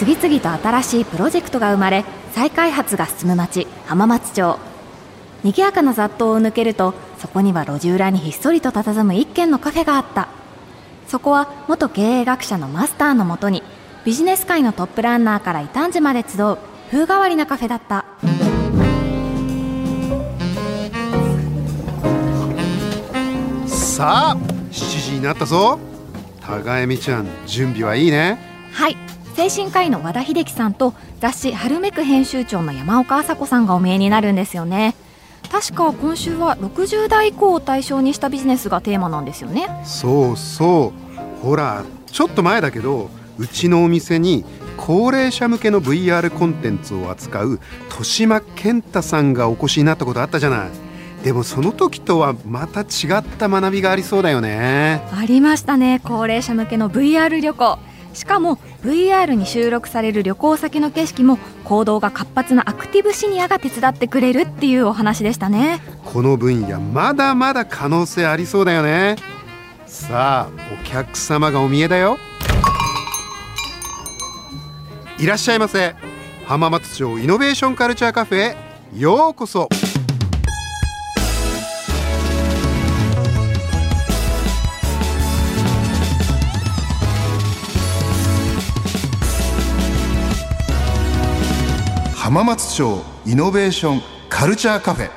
次々と新しいプロジェクトが生まれ再開発が進む町浜松町。賑やかな雑踏を抜けるとそこには路地裏にひっそりと佇む一軒のカフェがあった。そこは元経営学者のマスターのもとにビジネス界のトップランナーから異端児まで集う風変わりなカフェだった。さあ7時になったぞ。高江美ちゃん準備はいいね。はい精神科医の和田秀樹さんと雑誌「春めく」編集長の山岡麻子さんがお見えになるんですよね。確か今週は60代以降を対象にしたビジネスがテーマなんですよね。そうそう。ほらちょっと前だけどうちのお店に高齢者向けの VR コンテンツを扱う豊島健太さんがお越しになったことあったじゃない。でもその時とはまた違った学びがありそうだよね。ありましたね高齢者向けの VR 旅行しかも VR に収録される旅行先の景色も行動が活発なアクティブシニアが手伝ってくれるっていうお話でしたね。この分野まだまだ可能性ありそうだよね。さあお客様がお見えだよ。いらっしゃいませ。浜松町イノベーションカルチャーカフェへようこそ。浜松町イノベーションカルチャーカフェ。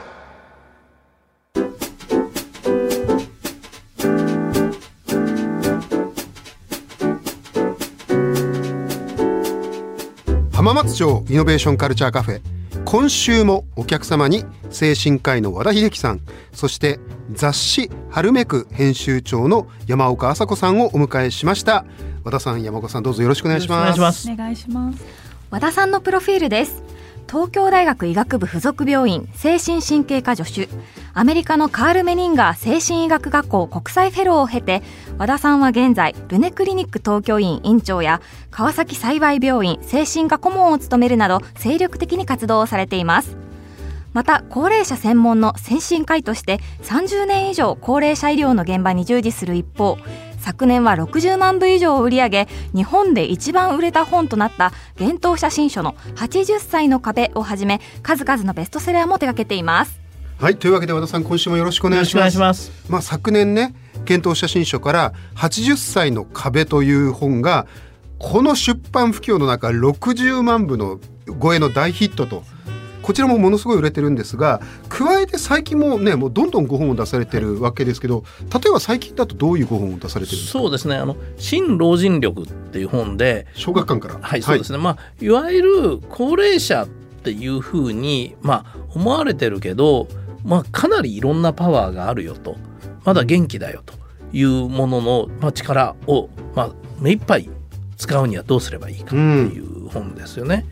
浜松町イノベーションカルチャーカフェ。今週もお客様に精神科医の和田秀樹さんそして雑誌「春めく」編集長の山岡麻子さんをお迎えしました。和田さん山岡さんどうぞよろしくお願いします。お願いします。和田さんのプロフィールです東京大学医学部附属病院精神神経科助手。アメリカのカール・メニンガー精神医学学校国際フェローを経て和田さんは現在ルネクリニック東京院院長や川崎幸病院精神科顧問を務めるなど精力的に活動をされています。また高齢者専門の先進科医として30年以上高齢者医療の現場に従事する一方昨年は60万部以上を売り上げ日本で一番売れた本となった幻冬写真書の80歳の壁をはじめ数々のベストセラーも手掛けています。はいというわけで和田さん今週もよろしくお願いします。ます。まあ昨年ね検討写真書から80歳の壁という本がこの出版不況の中60万部の超えの大ヒットとこちらもものすごい売れてるんですが加えて最近もねもうどんどん5本を出されてるわけですけど例えば最近だとどういう5本を出されてるんですか？そうですね。あの新老人力っていう本で小学館から。はいそうですね、まあいわゆる高齢者っていうふうにまあ思われてるけどまあかなりいろんなパワーがあるよと。まだ元気だよというものの、まあ、力を、まあ、目いっぱい使うにはどうすればいいかっていう本ですよね。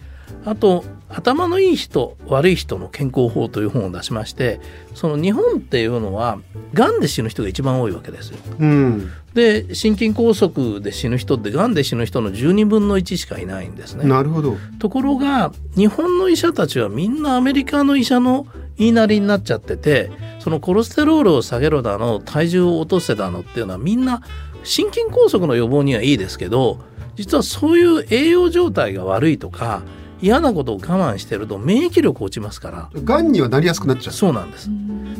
あと頭のいい人悪い人の健康法という本を出しましてその日本っていうのはがんで死ぬ人が一番多いわけですよ。うんで心筋梗塞で死ぬ人ってがんで死ぬ人の12分の1しかいないんですね。なるほどところが日本の医者たちはみんなアメリカの医者の言いなりになっちゃっててそのコレステロールを下げろだの体重を落とせだのっていうのはみんな心筋梗塞の予防にはいいですけど実はそういう栄養状態が悪いとか嫌なことを我慢してると免疫力落ちますから。がんにはなりやすくなっちゃう。そうなんです。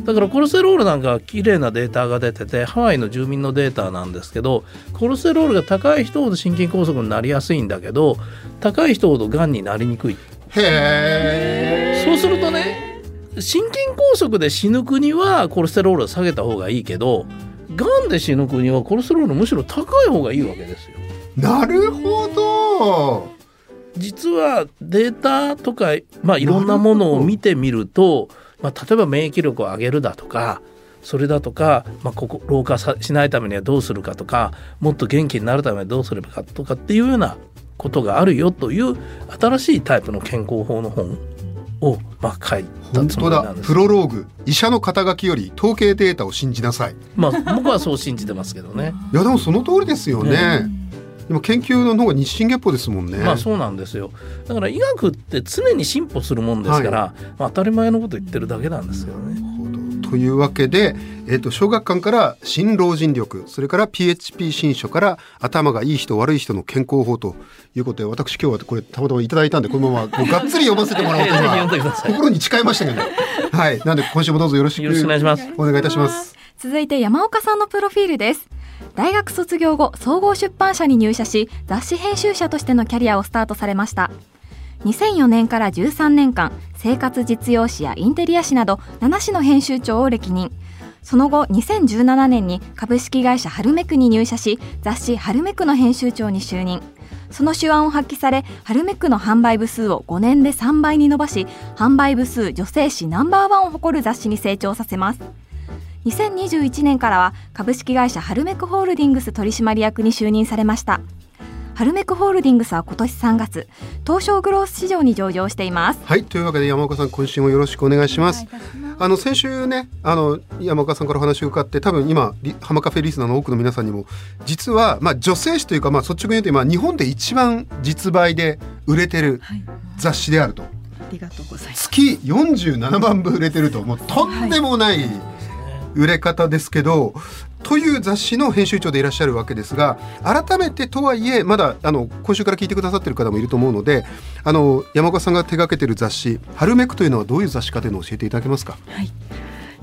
だからコレステロールなんかは綺麗なデータが出ててハワイの住民のデータなんですけどコレステロールが高い人ほど心筋梗塞になりやすいんだけど高い人ほどがんになりにくい。へえそうするとね心筋梗塞で死ぬ国はコレステロールを下げた方がいいけどがんで死ぬ国はコレステロールむしろ高い方がいいわけですよ。なるほど実はデータとか、まあ、いろんなものを見てみるとまあ、例えば免疫力を上げるだとかそれだとか、まあ、ここ老化さしないためにはどうするかとかもっと元気になるためにはどうすればかとかっていうようなことがあるよという新しいタイプの健康法の本を、まあ、書いたつもりなんです。だ。プ。ロローグ。医者の肩書きより統計データを信じなさい。まあ、僕はそう信じてますけどね。いやでもその通りですよね。ねでも研究の方が日進月歩ですもんね。まあそうなんですよ。だから医学って常に進歩するもんですから、まあ、当たり前のこと言ってるだけなんですよね。なるほど。というわけで、えっと小学館から新老人力それから PHP 新書から頭がいい人悪い人の健康法ということで私今日はこれたまたまいただいたんでこのままこうがっつり読ませてもらおうとぜひ読んでください心に誓いましたけどはい。なんで今週もどうぞよろしくよろしくお願いします。お願いいたします。続いて山岡さんのプロフィールです大学卒業後総合出版社に入社し雑誌編集者としてのキャリアをスタートされました。2004年から13年間生活実用誌やインテリア誌など7誌の編集長を歴任。その後2017年に株式会社ハルメクに入社し雑誌ハルメクの編集長に就任。その手腕を発揮されハルメクの販売部数を5年で3倍に伸ばし販売部数女性誌ナンバーワンを誇る雑誌に成長させます。2021年からは株式会社ハルメクホールディングス取締役に就任されました。ハルメクホールディングスは今年3月東証グロース市場に上場しています。はいというわけで山岡さん今週もよろしくお願いします。あの先週ねあの山岡さんからお話を伺って多分今リハマカフェリスナーの多くの皆さんにも実は、まあ、女性誌というか、まあ、率直に言うと今日本で一番実売で売れてるはい、雑誌であると、ありがとうございます。月47万部売れてると。もうとんでもない売れ方ですけど、という雑誌の編集長でいらっしゃるわけですが改めてとはいえまだあの今週から聞いてくださってる方もいると思うのであの山岡さんが手掛けてる雑誌「春めく」というのはどういう雑誌かというのを教えていただけますか？はい。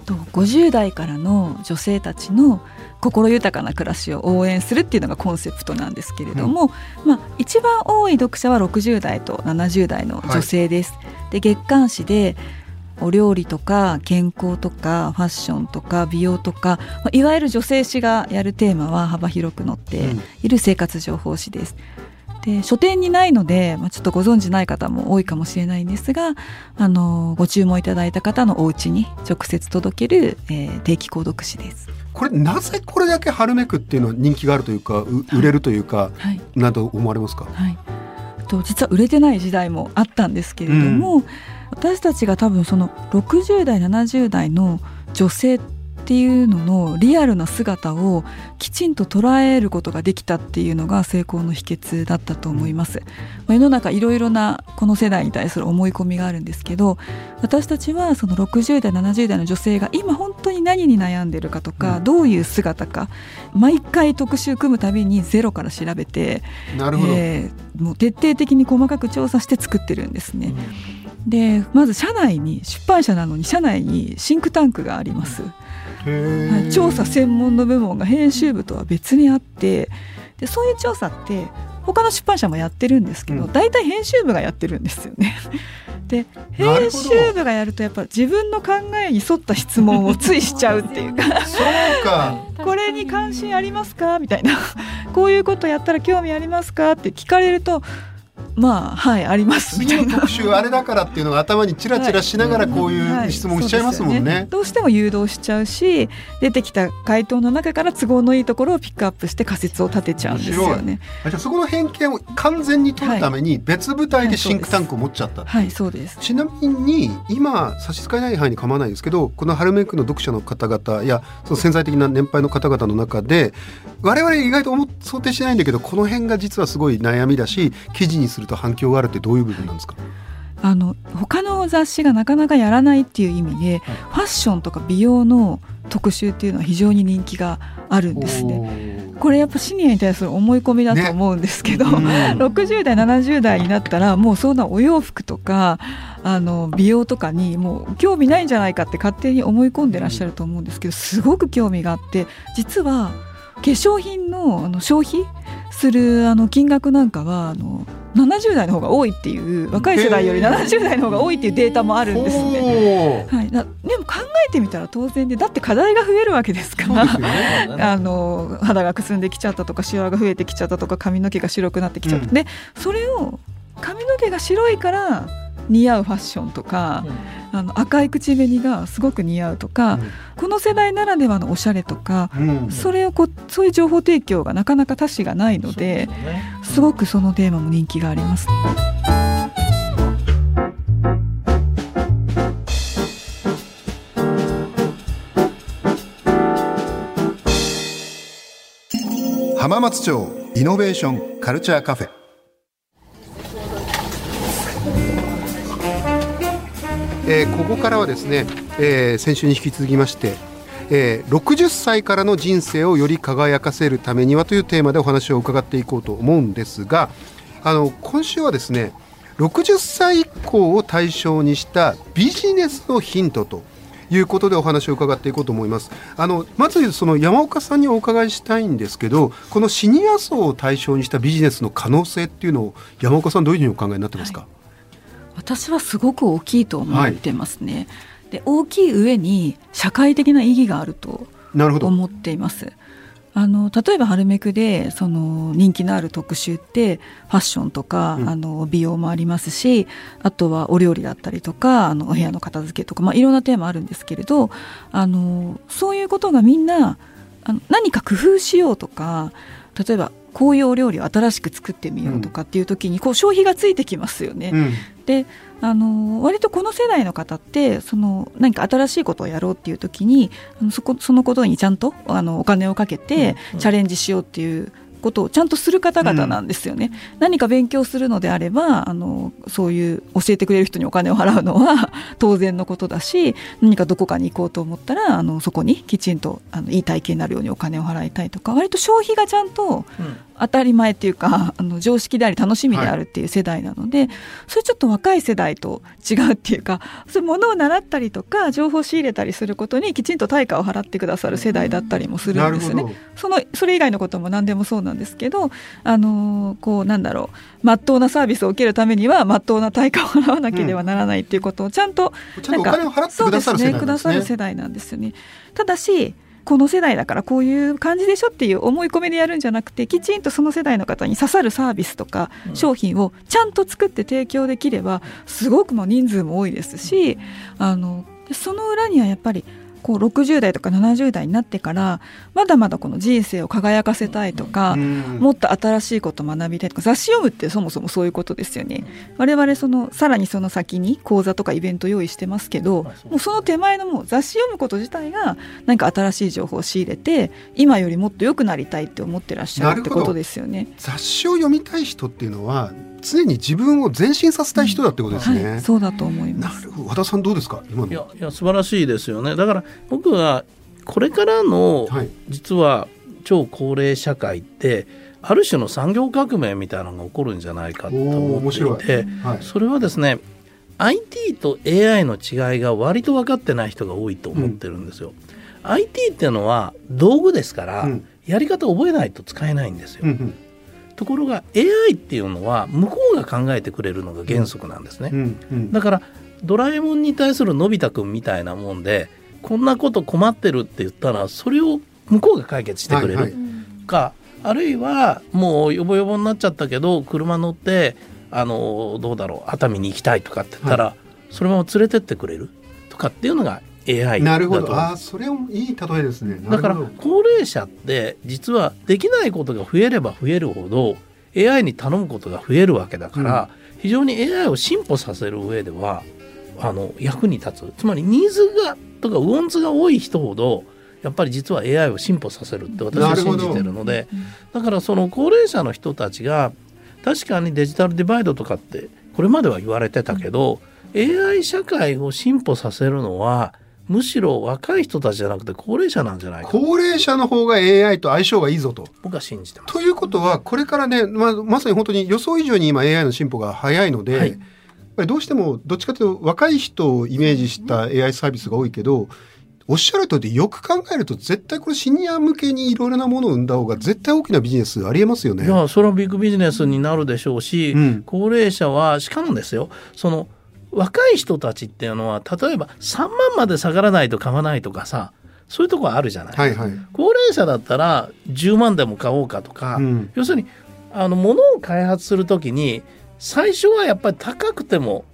と50代からの女性たちの心豊かな暮らしを応援するっていうのがコンセプトなんですけれども、まあ一番多い読者は60代と70代の女性です。で月刊誌でお料理とか健康とかファッションとか美容とか、まあいわゆる女性誌がやるテーマは幅広く載っている生活情報誌です。で書店にないので、まあ、ちょっとご存知ない方も多いかもしれないんですがあのご注文いただいた方のお家に直接届ける、えー定期購読誌です。これなぜこれだけ春めくっていうのは人気があるというかう売れるというか、はい。など思われますか？はい、と実は売れてない時代もあったんですけれども、私たちが多分その60代70代の女性っていうののリアルな姿をきちんと捉えることができたっていうのが成功の秘訣だったと思います。まあ世の中いろいろなこの世代に対する思い込みがあるんですけど私たちはその60代70代の女性が今本当に何に悩んでるかとか、うんどういう姿か毎回特集組むたびにゼロから調べてなるほど、えーもう徹底的に細かく調査して作ってるんですね。でまず社内に出版社なのに社内にシンクタンクがあります。調査専門の部門が編集部とは別にあってでそういう調査って他の出版社もやってるんですけど、うん。大体編集部がやってるんですよね。で編集部がやるとやっぱ自分の考えに沿った質問をついしちゃうっていうか。そうか。これに関心ありますか？みたいな。こういうことやったら興味ありますか？って聞かれるとまあはいありますみたいな。特集あれだからっていうのが頭にチラチラしながらこういうはい質問しちゃいますもんね。そうですよどうしても誘導しちゃうし出てきた回答の中から都合のいいところをピックアップして仮説を立てちゃうんですよね。あじゃあそこの偏見を完全に取るために別部隊でシンクタンクを持っちゃった。はいそうです。ちなみに今差し支えない範囲に構わないですけどこの春めくの読者の方々やその潜在的な年配の方々の中で我々意外と想定してないんだけどこの辺が実はすごい悩みだし記事にすると反響があるってどういう部分なんですか、あの他の雑誌がなかなかやらないっていう意味で、ファッションとか美容の特集っていうのは非常に人気があるんですね。これやっぱシニアに対する思い込みだと思うんですけど、うん。60代70代になったらもうそんなお洋服とかあの美容とかにもう興味ないんじゃないかって勝手に思い込んでらっしゃると思うんですけどすごく興味があって実は化粧品のあの消費するあの金額なんかはあの70代の方が多いっていう若い世代よりへー70代の方が多いっていうデータもあるんですね。はい、なでも考えてみたら当然でだって課題が増えるわけですからね。あの肌がくすんできちゃったとかシワが増えてきちゃったとか髪の毛が白くなってきちゃった、うん。でそれを髪の毛が白いから似合うファッションとか、あの赤い口紅がすごく似合うとか、この世代ならではのおしゃれとか、うん。うんそれをこうそういう情報提供がなかなか他誌がないので、すごくそのテーマも人気があります。浜松町イノベーションカルチャーカフェえーここからはですねえー先週に引き続きまして、えー60歳からの人生をより輝かせるためにはというテーマでお話を伺っていこうと思うんですがあの今週はですね60歳以降を対象にしたビジネスのヒントということでお話を伺っていこうと思います。あのまずその山岡さんにお伺いしたいんですけど、このシニア層を対象にしたビジネスの可能性っていうのを山岡さんどういうふうにお考えになってますか？私はすごく大きいと思ってますね。で大きい上に社会的な意義があると。思っています。あの例えば「ハルメクで」その人気のある特集ってファッションとか、うんあの美容もありますしあとはお料理だったりとかあのお部屋の片付けとか、まあ、いろんなテーマあるんですけれどあのそういうことがみんなあの何か工夫しようとか例えばこういうお料理を新しく作ってみようとかっていう時にこう消費がついてきますよね。うんであの割とこの世代の方ってその何か新しいことをやろうっていう時にそこそのことにちゃんとあのお金をかけてうん。チャレンジしようっていうことをちゃんとする方々なんですよね。何か勉強するのであればあのそういう教えてくれる人にお金を払うのは 当然のことだし何かどこかに行こうと思ったらあのそこにきちんとあのいい体験になるようにお金を払いたいとか割と消費がちゃんとうん当たり前っていうかあの常識であり楽しみであるっていう世代なので、それちょっと若い世代と違うっていうかそういうものを習ったりとか情報を仕入れたりすることにきちんと対価を払ってくださる世代だったりもするなんるですね。ほど。そのそれ以外のことも何でもそうなんですけど、あのーこうなんだろう真っ当なサービスを受けるためには真っ当な対価を払わなければならないっていうことをちゃんとちゃんとお金を払ってくださる世代なんくだですね。さる世代なんですよね。ただしこの世代だからこういう感じでしょっていう思い込みでやるんじゃなくてきちんとその世代の方に刺さるサービスとかうん商品をちゃんと作って提供できればすごくもう人数も多いですしあのでその裏にはやっぱりこう60代とか70代になってからまだまだこの人生を輝かせたいとか、うん。もっと新しいことを学びたいとか雑誌読むってそもそもそういうことですよね。我々そのさらにその先に講座とかイベント用意してますけどもうその手前のもう雑誌読むこと自体が何か新しい情報を仕入れて今よりもっと良くなりたいって思ってらっしゃるってことですよね。雑誌を読みたい人っていうのは常に自分を前進させたい人だってことですね。はい、そうだと思います。なるほど。和田さんどうですか？今の。いやいや素晴らしいですよねだから僕はこれからのはい。実は超高齢社会ってある種の産業革命みたいなのが起こるんじゃないかと思面白いっていてはい。それはですね IT と AI の違いが割と分かってない人が多いと思ってるんですよ。IT っていうのは道具ですから、うんやり方を覚えないと使えないんですよ。うんうんところが AI っていうのは向こうが考えてくれるのが原則なんですね。うんうん。だからドラえもんに対するのび太くんみたいなもんでこんなこと困ってるって言ったらそれを向こうが解決してくれる、はいはい。かあるいはもうヨボヨボになっちゃったけど車乗ってあのどうだろう熱海に行きたいとかって言ったら、そのまま連れてってくれる。とかっていうのが AI だなるほど。ああそれもいい例えですね。なだから高齢者って実はできないことが増えれば増えるほど AI に頼むことが増えるわけだから、非常に AI を進歩させる上ではあの役に立つ。つまりニーズがとかウォンツが多い人ほどやっぱり実は AI を進歩させるって私は信じてるのでだからその高齢者の人たちが確かにデジタルディバイドとかってこれまでは言われてたけど、AI 社会を進歩させるのはむしろ若い人たちじゃなくて高齢者なんじゃないか高齢者の方が AI と相性がいいぞと。僕は信じてます。ということはこれからね、まあ、まさに本当に予想以上に今 AI の進歩が早いので、はいやっぱりどうしてもどっちかというと若い人をイメージした AI サービスが多いけどおっしゃる通りよく考えると絶対これシニア向けにいろいろなものを生んだ方が絶対大きなビジネスありえますよね。いやそれはビッグビジネスになるでしょうし、うん高齢者はしかもですよその若い人たちっていうのは例えば3万まで下がらないと買わないとかさそういうところあるじゃない、はいはい。高齢者だったら10万でも買おうかとか、うん要するにあの物を開発するときに最初はやっぱり高くても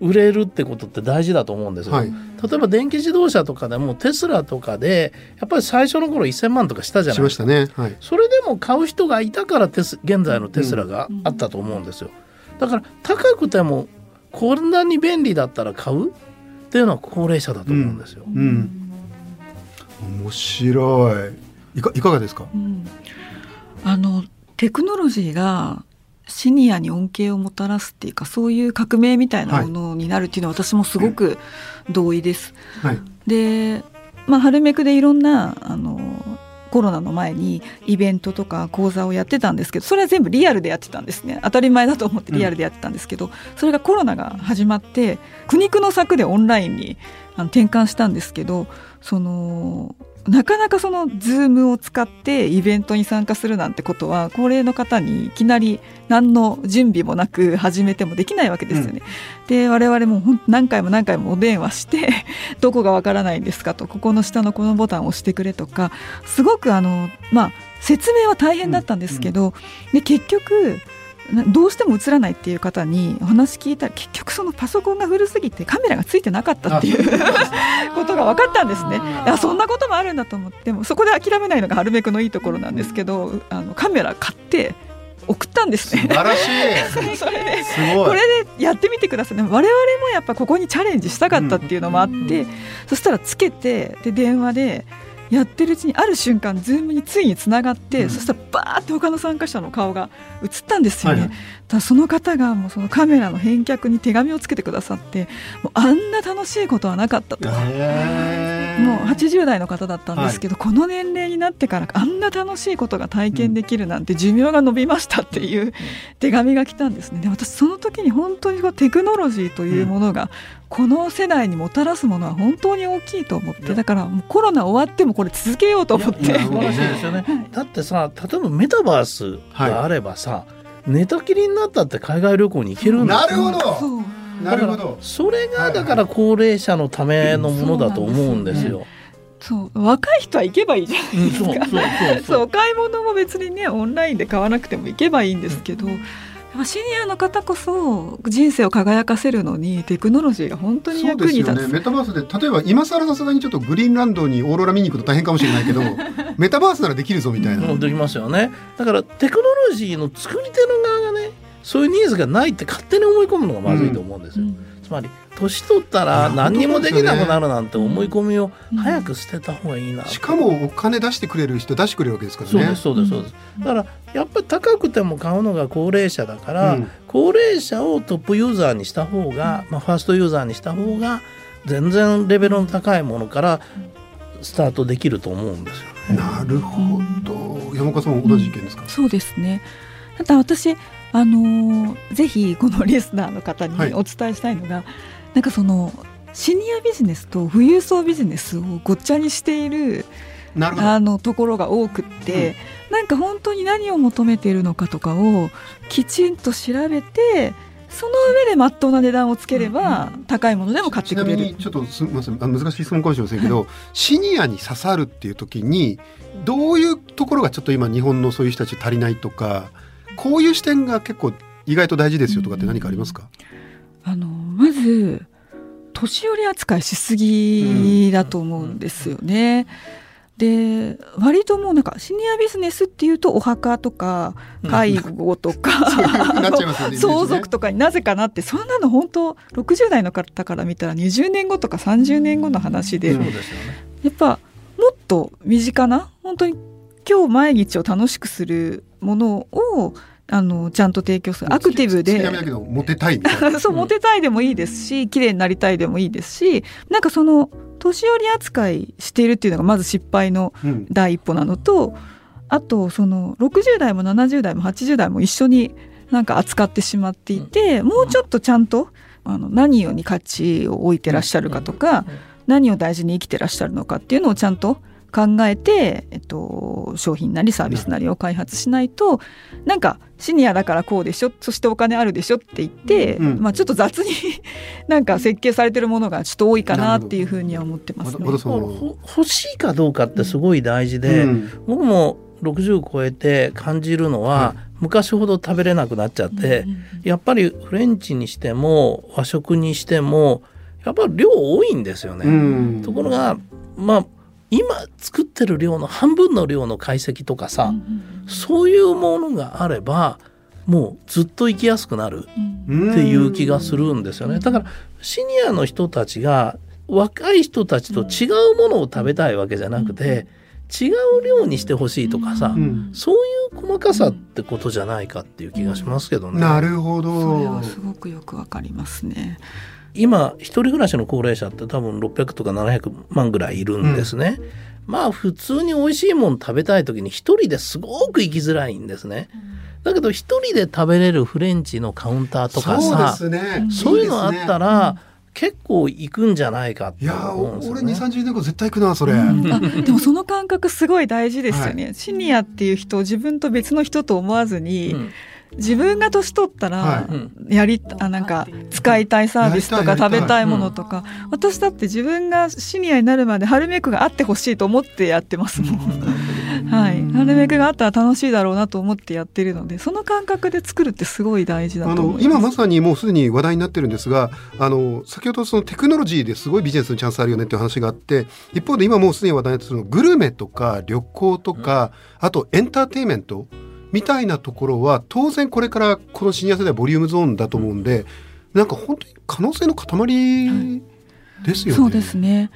売れるってことって大事だと思うんですよ。はい例えば電気自動車とかでもテスラとかでやっぱり最初の頃1,000万とかしたじゃないしましたね。はい。それでも買う人がいたからテス現在のテスラがあったと思うんですよ。だから高くてもこんなに便利だったら買う？っていうのは高齢者だと思うんですよ。うん。面白い。いかいかがですか？うんあのテクノロジーがシニアに恩恵をもたらすっていうかそういう革命みたいなものになるっていうのは私もすごく同意です。はい。で、まあ、春めくでいろんなあのコロナの前にイベントとか講座をやってたんですけどそれは全部リアルでやってたんですね。当たり前だと思ってリアルでやってたんですけど、うん、それがコロナが始まって苦肉の策でオンラインにあの転換したんですけどそのなかなかそのズームを使ってイベントに参加するなんてことは高齢の方にいきなり何の準備もなく始めてもできないわけですよね。うん、で我々も何回も何回もお電話して どこがわからないんですかとここの下のこのボタンを押してくれとかすごくあのまあ説明は大変だったんですけど、うん。うん、で結局どうしても映らないっていう方にお話聞いたら結局そのパソコンが古すぎてカメラがついてなかったっていうことが分かったんですねいそんなこともあるんだと思ってもそこで諦めないのが春めくのいいところなんですけどあのカメラ買って送ったんですね。素晴らしい。それで、これでやってみてください、ね。我々もやっぱここにチャレンジしたかったっていうのもあって、うん、そしたらつけてで電話で。やってるうちにある瞬間ズームについにつながって、うん、そしたらバーって他の参加者の顔が映ったんですよね、はい、だその方がもうそのカメラの返却に手紙をつけてくださってもうあんな楽しいことはなかったと、もう80代の方だったんですけど、はい、この年齢になってからあんな楽しいことが体験できるなんて寿命が延びましたっていう手紙が来たんですね。で私その時に本当にこうテクノロジーというものがこの世代にもたらすものは本当に大きいと思ってだからコロナ終わってもこれ続けようと思って。だってさ例えばメタバースがあればさ、はい、寝たきりになったって海外旅行に行けるんですなるほど。なるほど。それがだから高齢者のためのものだと思うんですよ。そう若い人は行けばいいじゃないですか。そう買い物も別にねオンラインで買わなくても行けばいいんですけど。うんシニアの方こそ人生を輝かせるのにテクノロジーが本当に役に立つ、ね、メタバースで例えば今更さすがにちょっとグリーンランドにオーロラ見に行くと大変かもしれないけど メタバースならできるぞみたいな。できますよね。だからテクノロジーの作り手の側がねそういうニーズがないって勝手に思い込むのがまずいと思うんですよ。うん。つまり年取ったら何にもできなくなるなんて思い込みを早く捨てた方がいいな、しかもお金出してくれる人出してくれるわけですからね。そうですそうですだからやっぱり高くても買うのが高齢者だから、うん、高齢者をトップユーザーにした方が、まあ、ファーストユーザーにした方が全然レベルの高いものからスタートできると思うんですよ、ね、なるほど。山岡さんも同じ意見ですか、うん、そうですね。ただ私あのー、ぜひこのリスナーの方にお伝えしたいのが、はい、なんかそのシニアビジネスと富裕層ビジネスをごっちゃにしているあのところが多くって、うん、なんか本当に何を求めているのかとかをきちんと調べてその上でまっとうな値段をつければ、高いものでも買ってくれる。ちなみにちょっとすみません。難しい質問かもしれませんけど、はい、シニアに刺さるっていう時にどういうところがちょっと今日本のそういう人たち足りないとかこういう視点が結構意外と大事ですよとかって何かありますか、あのまず年寄り扱いしすぎだと思うんですよね。で割ともうなんかシニアビジネスっていうとお墓とか介護とか、相続とかになぜかなってそんなの本当60代の方から見たら20年後とか30年後の話で、やっぱもっと身近な本当に今日毎日を楽しくするものをあのちゃんと提供する。アクティブで。モテ たい。そうモテたいでもいいですし綺麗になりたいでもいいですしなんかその年寄り扱いしているっていうのがまず失敗の第一歩なのと、うん、あとその60代も70代も80代も一緒になんか扱ってしまっていて、うん、もうちょっとちゃんとあの何に価値を置いてらっしゃるかとか、何を大事に生きてらっしゃるのかっていうのをちゃんと考えて、えっと、商品なりサービスなりを開発しないとなんかシニアだからこうでしょそしてお金あるでしょって言って、うん、まあ、ちょっと雑に なんか設計されてるものがちょっと多いかなっていうふうには思ってますね。欲しいかどうかってすごい大事で、うん、僕も60超えて感じるのは、昔ほど食べれなくなっちゃって、やっぱりフレンチにしても和食にしてもやっぱり量多いんですよね。ところがまあ今作ってる量の半分の量の解析とかさ、うん、そういうものがあればもうずっと生きやすくなるっていう気がするんですよね。だからシニアの人たちが若い人たちと違うものを食べたいわけじゃなくて、違う量にしてほしいとかさ、うん、そういう細かさってことじゃないかっていう気がしますけどね。なるほど。それはすごくよくわかりますね。今一人暮らしの高齢者って多分600とか700万ぐらいいるんですね。うん、まあ普通に美味しいもの食べたい時に一人ですごく行きづらいんですね。だけど一人で食べれるフレンチのカウンターとかさそう,、ね、そういうのあったら、結構行くんじゃないかって思うんですよ、ね、いや俺2 3 0年後絶対行くなそれ、うん、でもその感覚すごい大事ですよね、はい、シニアっていう人を自分と別の人と思わずに、うん自分が年取ったらやり、あなんか使いたいサービスとか食べたいものとか、私だって自分がシニアになるまで春めくがあってほしいと思ってやってますもん。はい、春めくがあったら楽しいだろうなと思ってやってるのでその感覚で作るってすごい大事だと思います。今まさにもうすでに話題になってるんですがあの先ほどそのテクノロジーですごいビジネスのチャンスあるよねっていう話があって一方で今もうすでに話題になってるのグルメとか旅行とか、あとエンターテインメントみたいなところは当然これからこのシニア世代ボリュームゾーンだと思うんでなんか本当に可能性の塊ですよね。そうですね。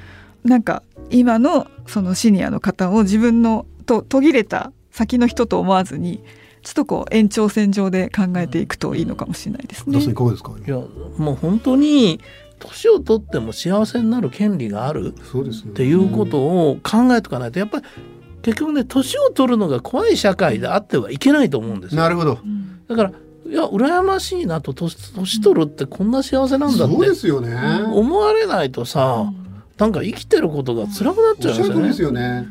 なんか今のそのシニアの方を自分のと途切れた先の人と思わずにちょっとこう延長線上で考えていくといいのかもしれないですね。いかがですか？いやもう本当に年を取っても幸せになる権利があるっていうことを考えとかないとやっぱり結局ね年を取るのが怖い社会であってはいけないと思うんですなるほど。だからいや羨ましいなと年年取るってこんな幸せなんだって思われないとさ、なんか生きてることが辛くなっちゃうんですよね。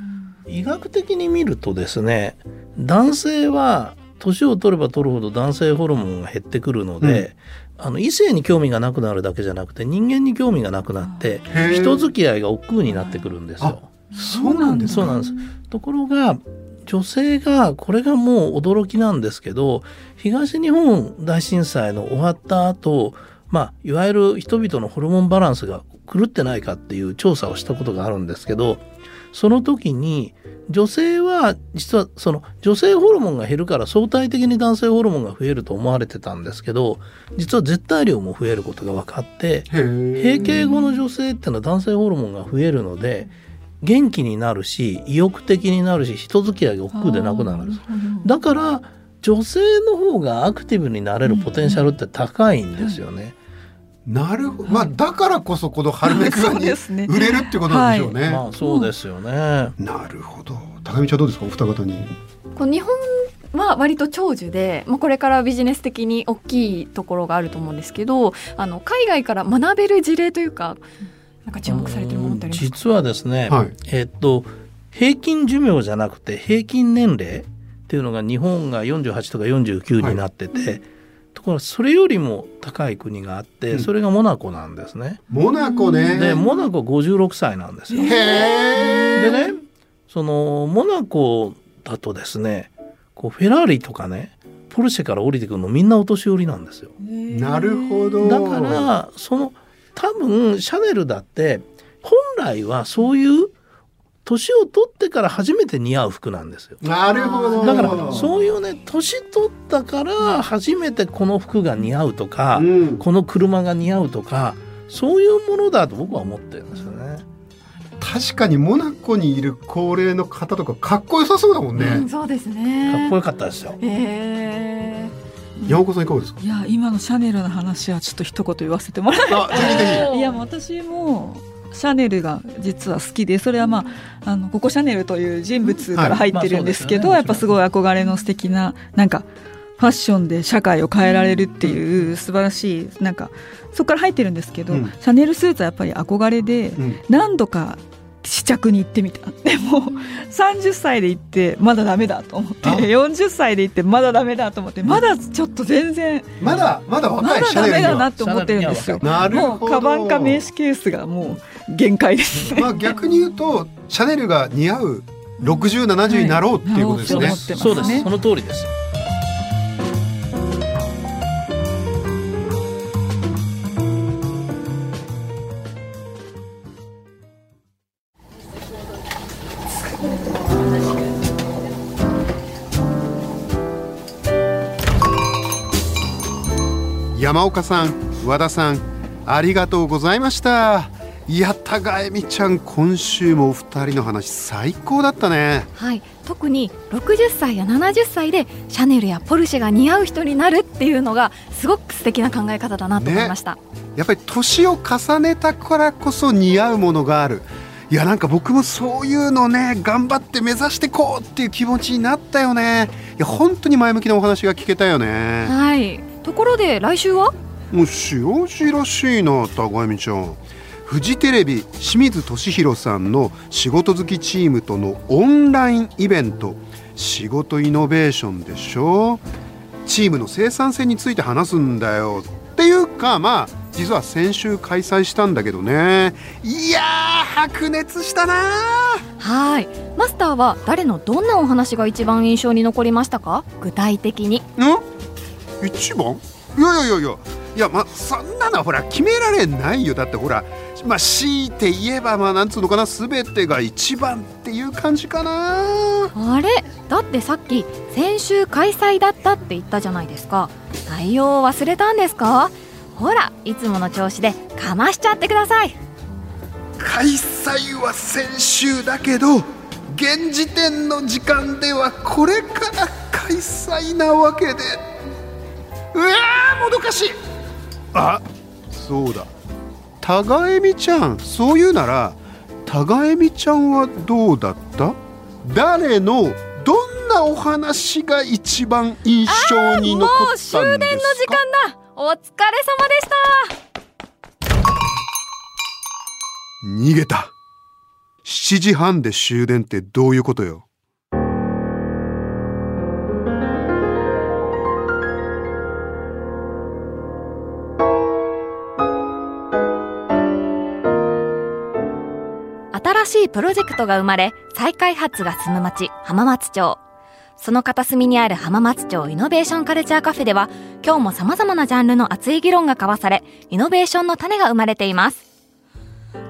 医学的に見るとですね男性は年を取れば取るほど男性ホルモンが減ってくるので、うん、あの異性に興味がなくなるだけじゃなくて人間に興味がなくなって人付き合いが億劫になってくるんですよ。そうなんです、そうなんです。ところが女性がこれがもう驚きなんですけど東日本大震災の終わった後まあいわゆる人々のホルモンバランスが狂ってないかっていう調査をしたことがあるんですけどその時に女性は実はその女性ホルモンが減るから相対的に男性ホルモンが増えると思われてたんですけど実は絶対量も増えることが分かって閉経後の女性っていうのは男性ホルモンが増えるので元気になるし意欲的になるし人付き合いが億劫でなくなるんですだから女性の方がアクティブになれるポテンシャルって高いんですよね。なるほど、まあだからこそこの春めくがに売れるってことなんでしょうね。はい、まあそうですよね。なるほど。高見ちゃんどうですか？お二方に。こう日本は割と長寿で、まあ、これからビジネス的に大きいところがあると思うんですけどあの海外から学べる事例というかなんか注目されてるってありますか？実はですね、はい、えっと平均寿命じゃなくて平均年齢っていうのが日本が48とか49になってて、はい、ところがそれよりも高い国があって、うん、それがモナコなんですね。モナコね。でモナコ56歳なんですよ。でねそのモナコだとですねこうフェラーリとかねポルシェから降りてくるのみんなお年寄りなんですよ。なるほど。だからその多分シャネルだって本来はそういう年を取ってから初めて似合う服なんですよ。なるほど。だからそういうね年取ったから初めてこの服が似合うとか、うん、この車が似合うとかそういうものだと僕は思ってるんですよね。確かにモナコにいる高齢の方とかかっこよさそうだもんね。うん、そうですね。かっこよかったですよ。えー山岡さんいかがですか？いや今のシャネルの話はちょっと一言言わせてもらいいや私もシャネルが実は好きでそれはまああのここシャネルという人物から入ってるんですけど、はいまあね、やっぱすごい憧れの素敵ななんかファッションで社会を変えられるっていう素晴らしいなんかそこから入ってるんですけど、うん、シャネルスーツはやっぱり憧れで、何度か試着に行ってみた。でも30歳で行ってまだダメだと思って40歳で行ってまだダメだと思ってまだちょっと全然まだまだ若いまだダメだなと思ってるんですよ。もうカバンか名刺ケースがもう限界です、ね、まあ逆に言うとシャネルが似合う6070になろうっていうことですね、はい、そうです。その通りです。山岡さん和田さんありがとうございましたいや高恵美ちゃん今週もお二人の話最高だったね。はい。特に60歳や70歳でシャネルやポルシェが似合う人になるっていうのがすごく素敵な考え方だなと思いました、ね。やっぱり年を重ねたからこそ似合うものがある。いやなんか僕もそういうのね頑張って目指してこうっていう気持ちになったよね。いや本当に前向きなお話が聞けたよね。はい。ところで来週は？もうしらしらしいな高見ちゃんフジテレビ清水俊弘さんの仕事好きチームとのオンラインイベント。仕事イノベーションでしょ？チームの生産性について話すんだよ。っていうかまあ実は先週開催したんだけどね。いやー白熱したなはい。マスターは誰のどんなお話が一番印象に残りましたか？具体的に。ん？一番？いやいやいやいやいやまあそんなのはほら決められないよ。だってほらまあ強いて言えばまあなんつうのかな全てが一番っていう感じかな。あれ？だってさっき先週開催だったって言ったじゃないですか。内容を忘れたんですか？ほらいつもの調子でかましちゃってください。開催は先週だけど現時点の時間ではこれから開催なわけで。うわーもどかしいあそうだ。高恵美ちゃんそういうなら高恵美ちゃんはどうだった？誰のどんなお話が一番印象に残ったんですか？もう終電の時間だ。お疲れ様でした。逃げた。7時半で終電ってどういうことよ？しいプロジェクトが生まれ再開発が進む町浜松町。その片隅にある浜松町イノベーションカルチャーカフェでは今日も様々なジャンルの熱い議論が交わされイノベーションの種が生まれています。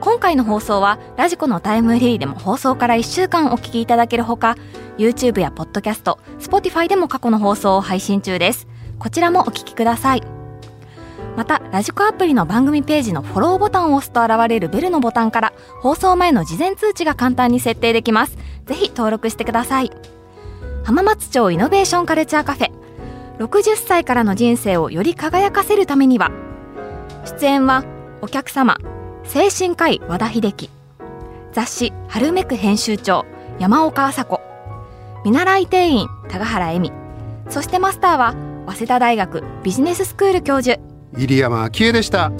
今回の放送はラジコのタイムフリーでも放送から1週間お聞きいただけるほか YouTube や Podcast、Spotify でも過去の放送を配信中です。こちらもお聞きください。またラジコアプリの番組ページのフォローボタンを押すと現れるベルのボタンから放送前の事前通知が簡単に設定できます。ぜひ登録してください。浜松町イノベーションカルチャーカフェ。60歳からの人生をより輝かせるためには出演はお客様精神科医和田秀樹。雑誌「春めく」編集長山岡麻子。見習い店員高原恵美。そしてマスターは早稲田大学ビジネススクール教授。入山昭恵でした。